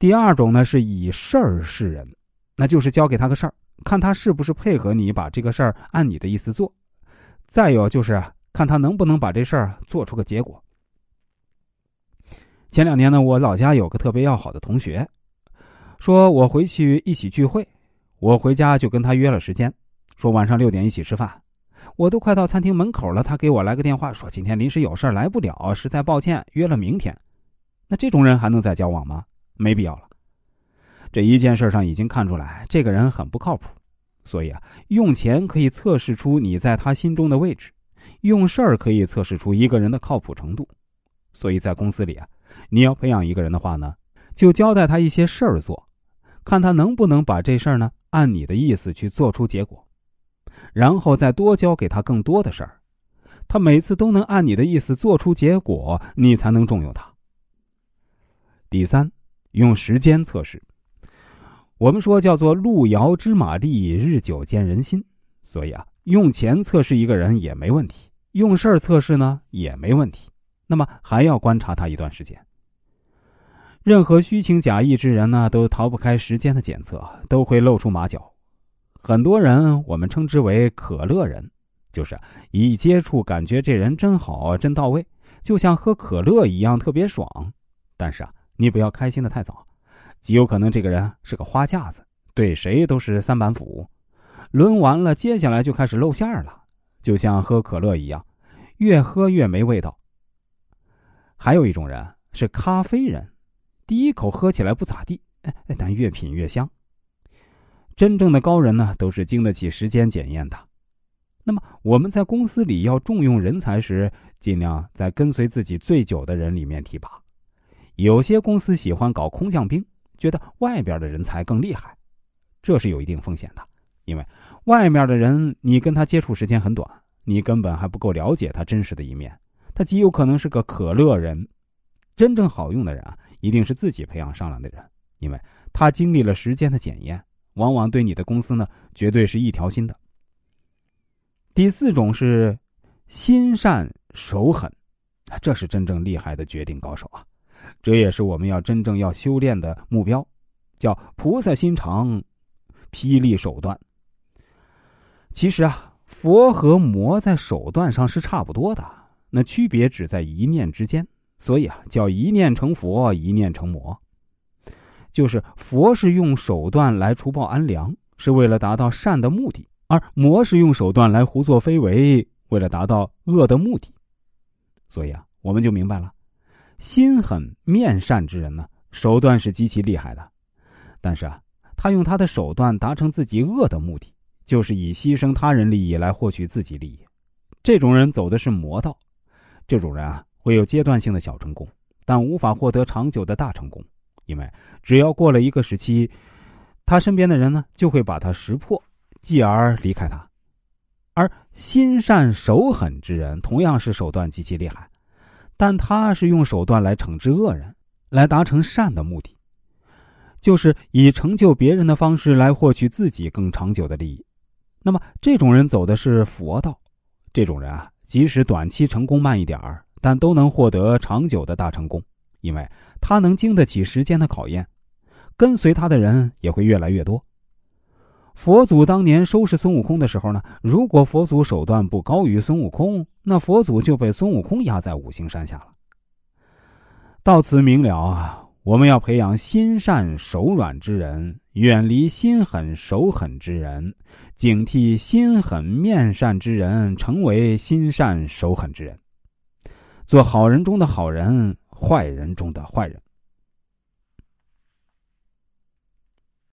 第二种呢是以事儿示人，那就是交给他个事儿，看他是不是配合你把这个事儿按你的意思做。再有就是看他能不能把这事儿做出个结果。前两年呢，我老家有个特别要好的同学，说我回去一起聚会，我回家就跟他约了时间，说晚上六点一起吃饭。我都快到餐厅门口了，他给我来个电话，说今天临时有事来不了，实在抱歉，约了明天。那这种人还能再交往吗？没必要了。这一件事上已经看出来，这个人很不靠谱。所以啊，用钱可以测试出你在他心中的位置，用事儿可以测试出一个人的靠谱程度。所以在公司里啊。你要培养一个人的话呢，就交代他一些事儿做，看他能不能把这事儿呢按你的意思去做出结果，然后再多交给他更多的事儿，他每次都能按你的意思做出结果，你才能重用他。第三，用时间测试。我们说叫做路遥知马力，日久见人心，所以啊，用钱测试一个人也没问题，用事儿测试呢也没问题。那么还要观察他一段时间。任何虚情假意之人呢，都逃不开时间的检测，都会露出马脚。很多人我们称之为“可乐人”，就是一接触感觉这人真好、真到位，就像喝可乐一样特别爽。但是啊，你不要开心的太早，极有可能这个人是个花架子，对谁都是三板斧。抡完了，接下来就开始露馅儿了，就像喝可乐一样，越喝越没味道。还有一种人是咖啡人，第一口喝起来不咋地，但越品越香。真正的高人呢，都是经得起时间检验的。那么我们在公司里要重用人才时，尽量在跟随自己最久的人里面提拔。有些公司喜欢搞空降兵，觉得外边的人才更厉害，这是有一定风险的，因为外面的人你跟他接触时间很短，你根本还不够了解他真实的一面。他极有可能是个可乐人，真正好用的人啊，一定是自己培养上来的人，因为他经历了时间的检验，往往对你的公司呢，绝对是一条心的。第四种是心善手狠，这是真正厉害的决定高手啊，这也是我们要真正要修炼的目标，叫菩萨心肠，霹雳手段。其实啊，佛和魔在手段上是差不多的。那区别只在一念之间，所以啊，叫一念成佛，一念成魔。就是佛是用手段来除暴安良，是为了达到善的目的；而魔是用手段来胡作非为，为了达到恶的目的。所以啊，我们就明白了，心狠面善之人呢，手段是极其厉害的，但是啊，他用他的手段达成自己恶的目的，就是以牺牲他人利益来获取自己利益。这种人走的是魔道。这种人啊，会有阶段性的小成功，但无法获得长久的大成功，因为只要过了一个时期，他身边的人呢就会把他识破，继而离开他。而心善手狠之人同样是手段极其厉害，但他是用手段来惩治恶人，来达成善的目的，就是以成就别人的方式来获取自己更长久的利益。那么这种人走的是佛道，这种人啊。即使短期成功慢一点儿，但都能获得长久的大成功，因为他能经得起时间的考验，跟随他的人也会越来越多。佛祖当年收拾孙悟空的时候呢，如果佛祖手段不高于孙悟空，那佛祖就被孙悟空压在五行山下了。到此明了啊。我们要培养心善手软之人，远离心狠手狠之人，警惕心狠面善之人，成为心善手狠之人，做好人中的好人，坏人中的坏人。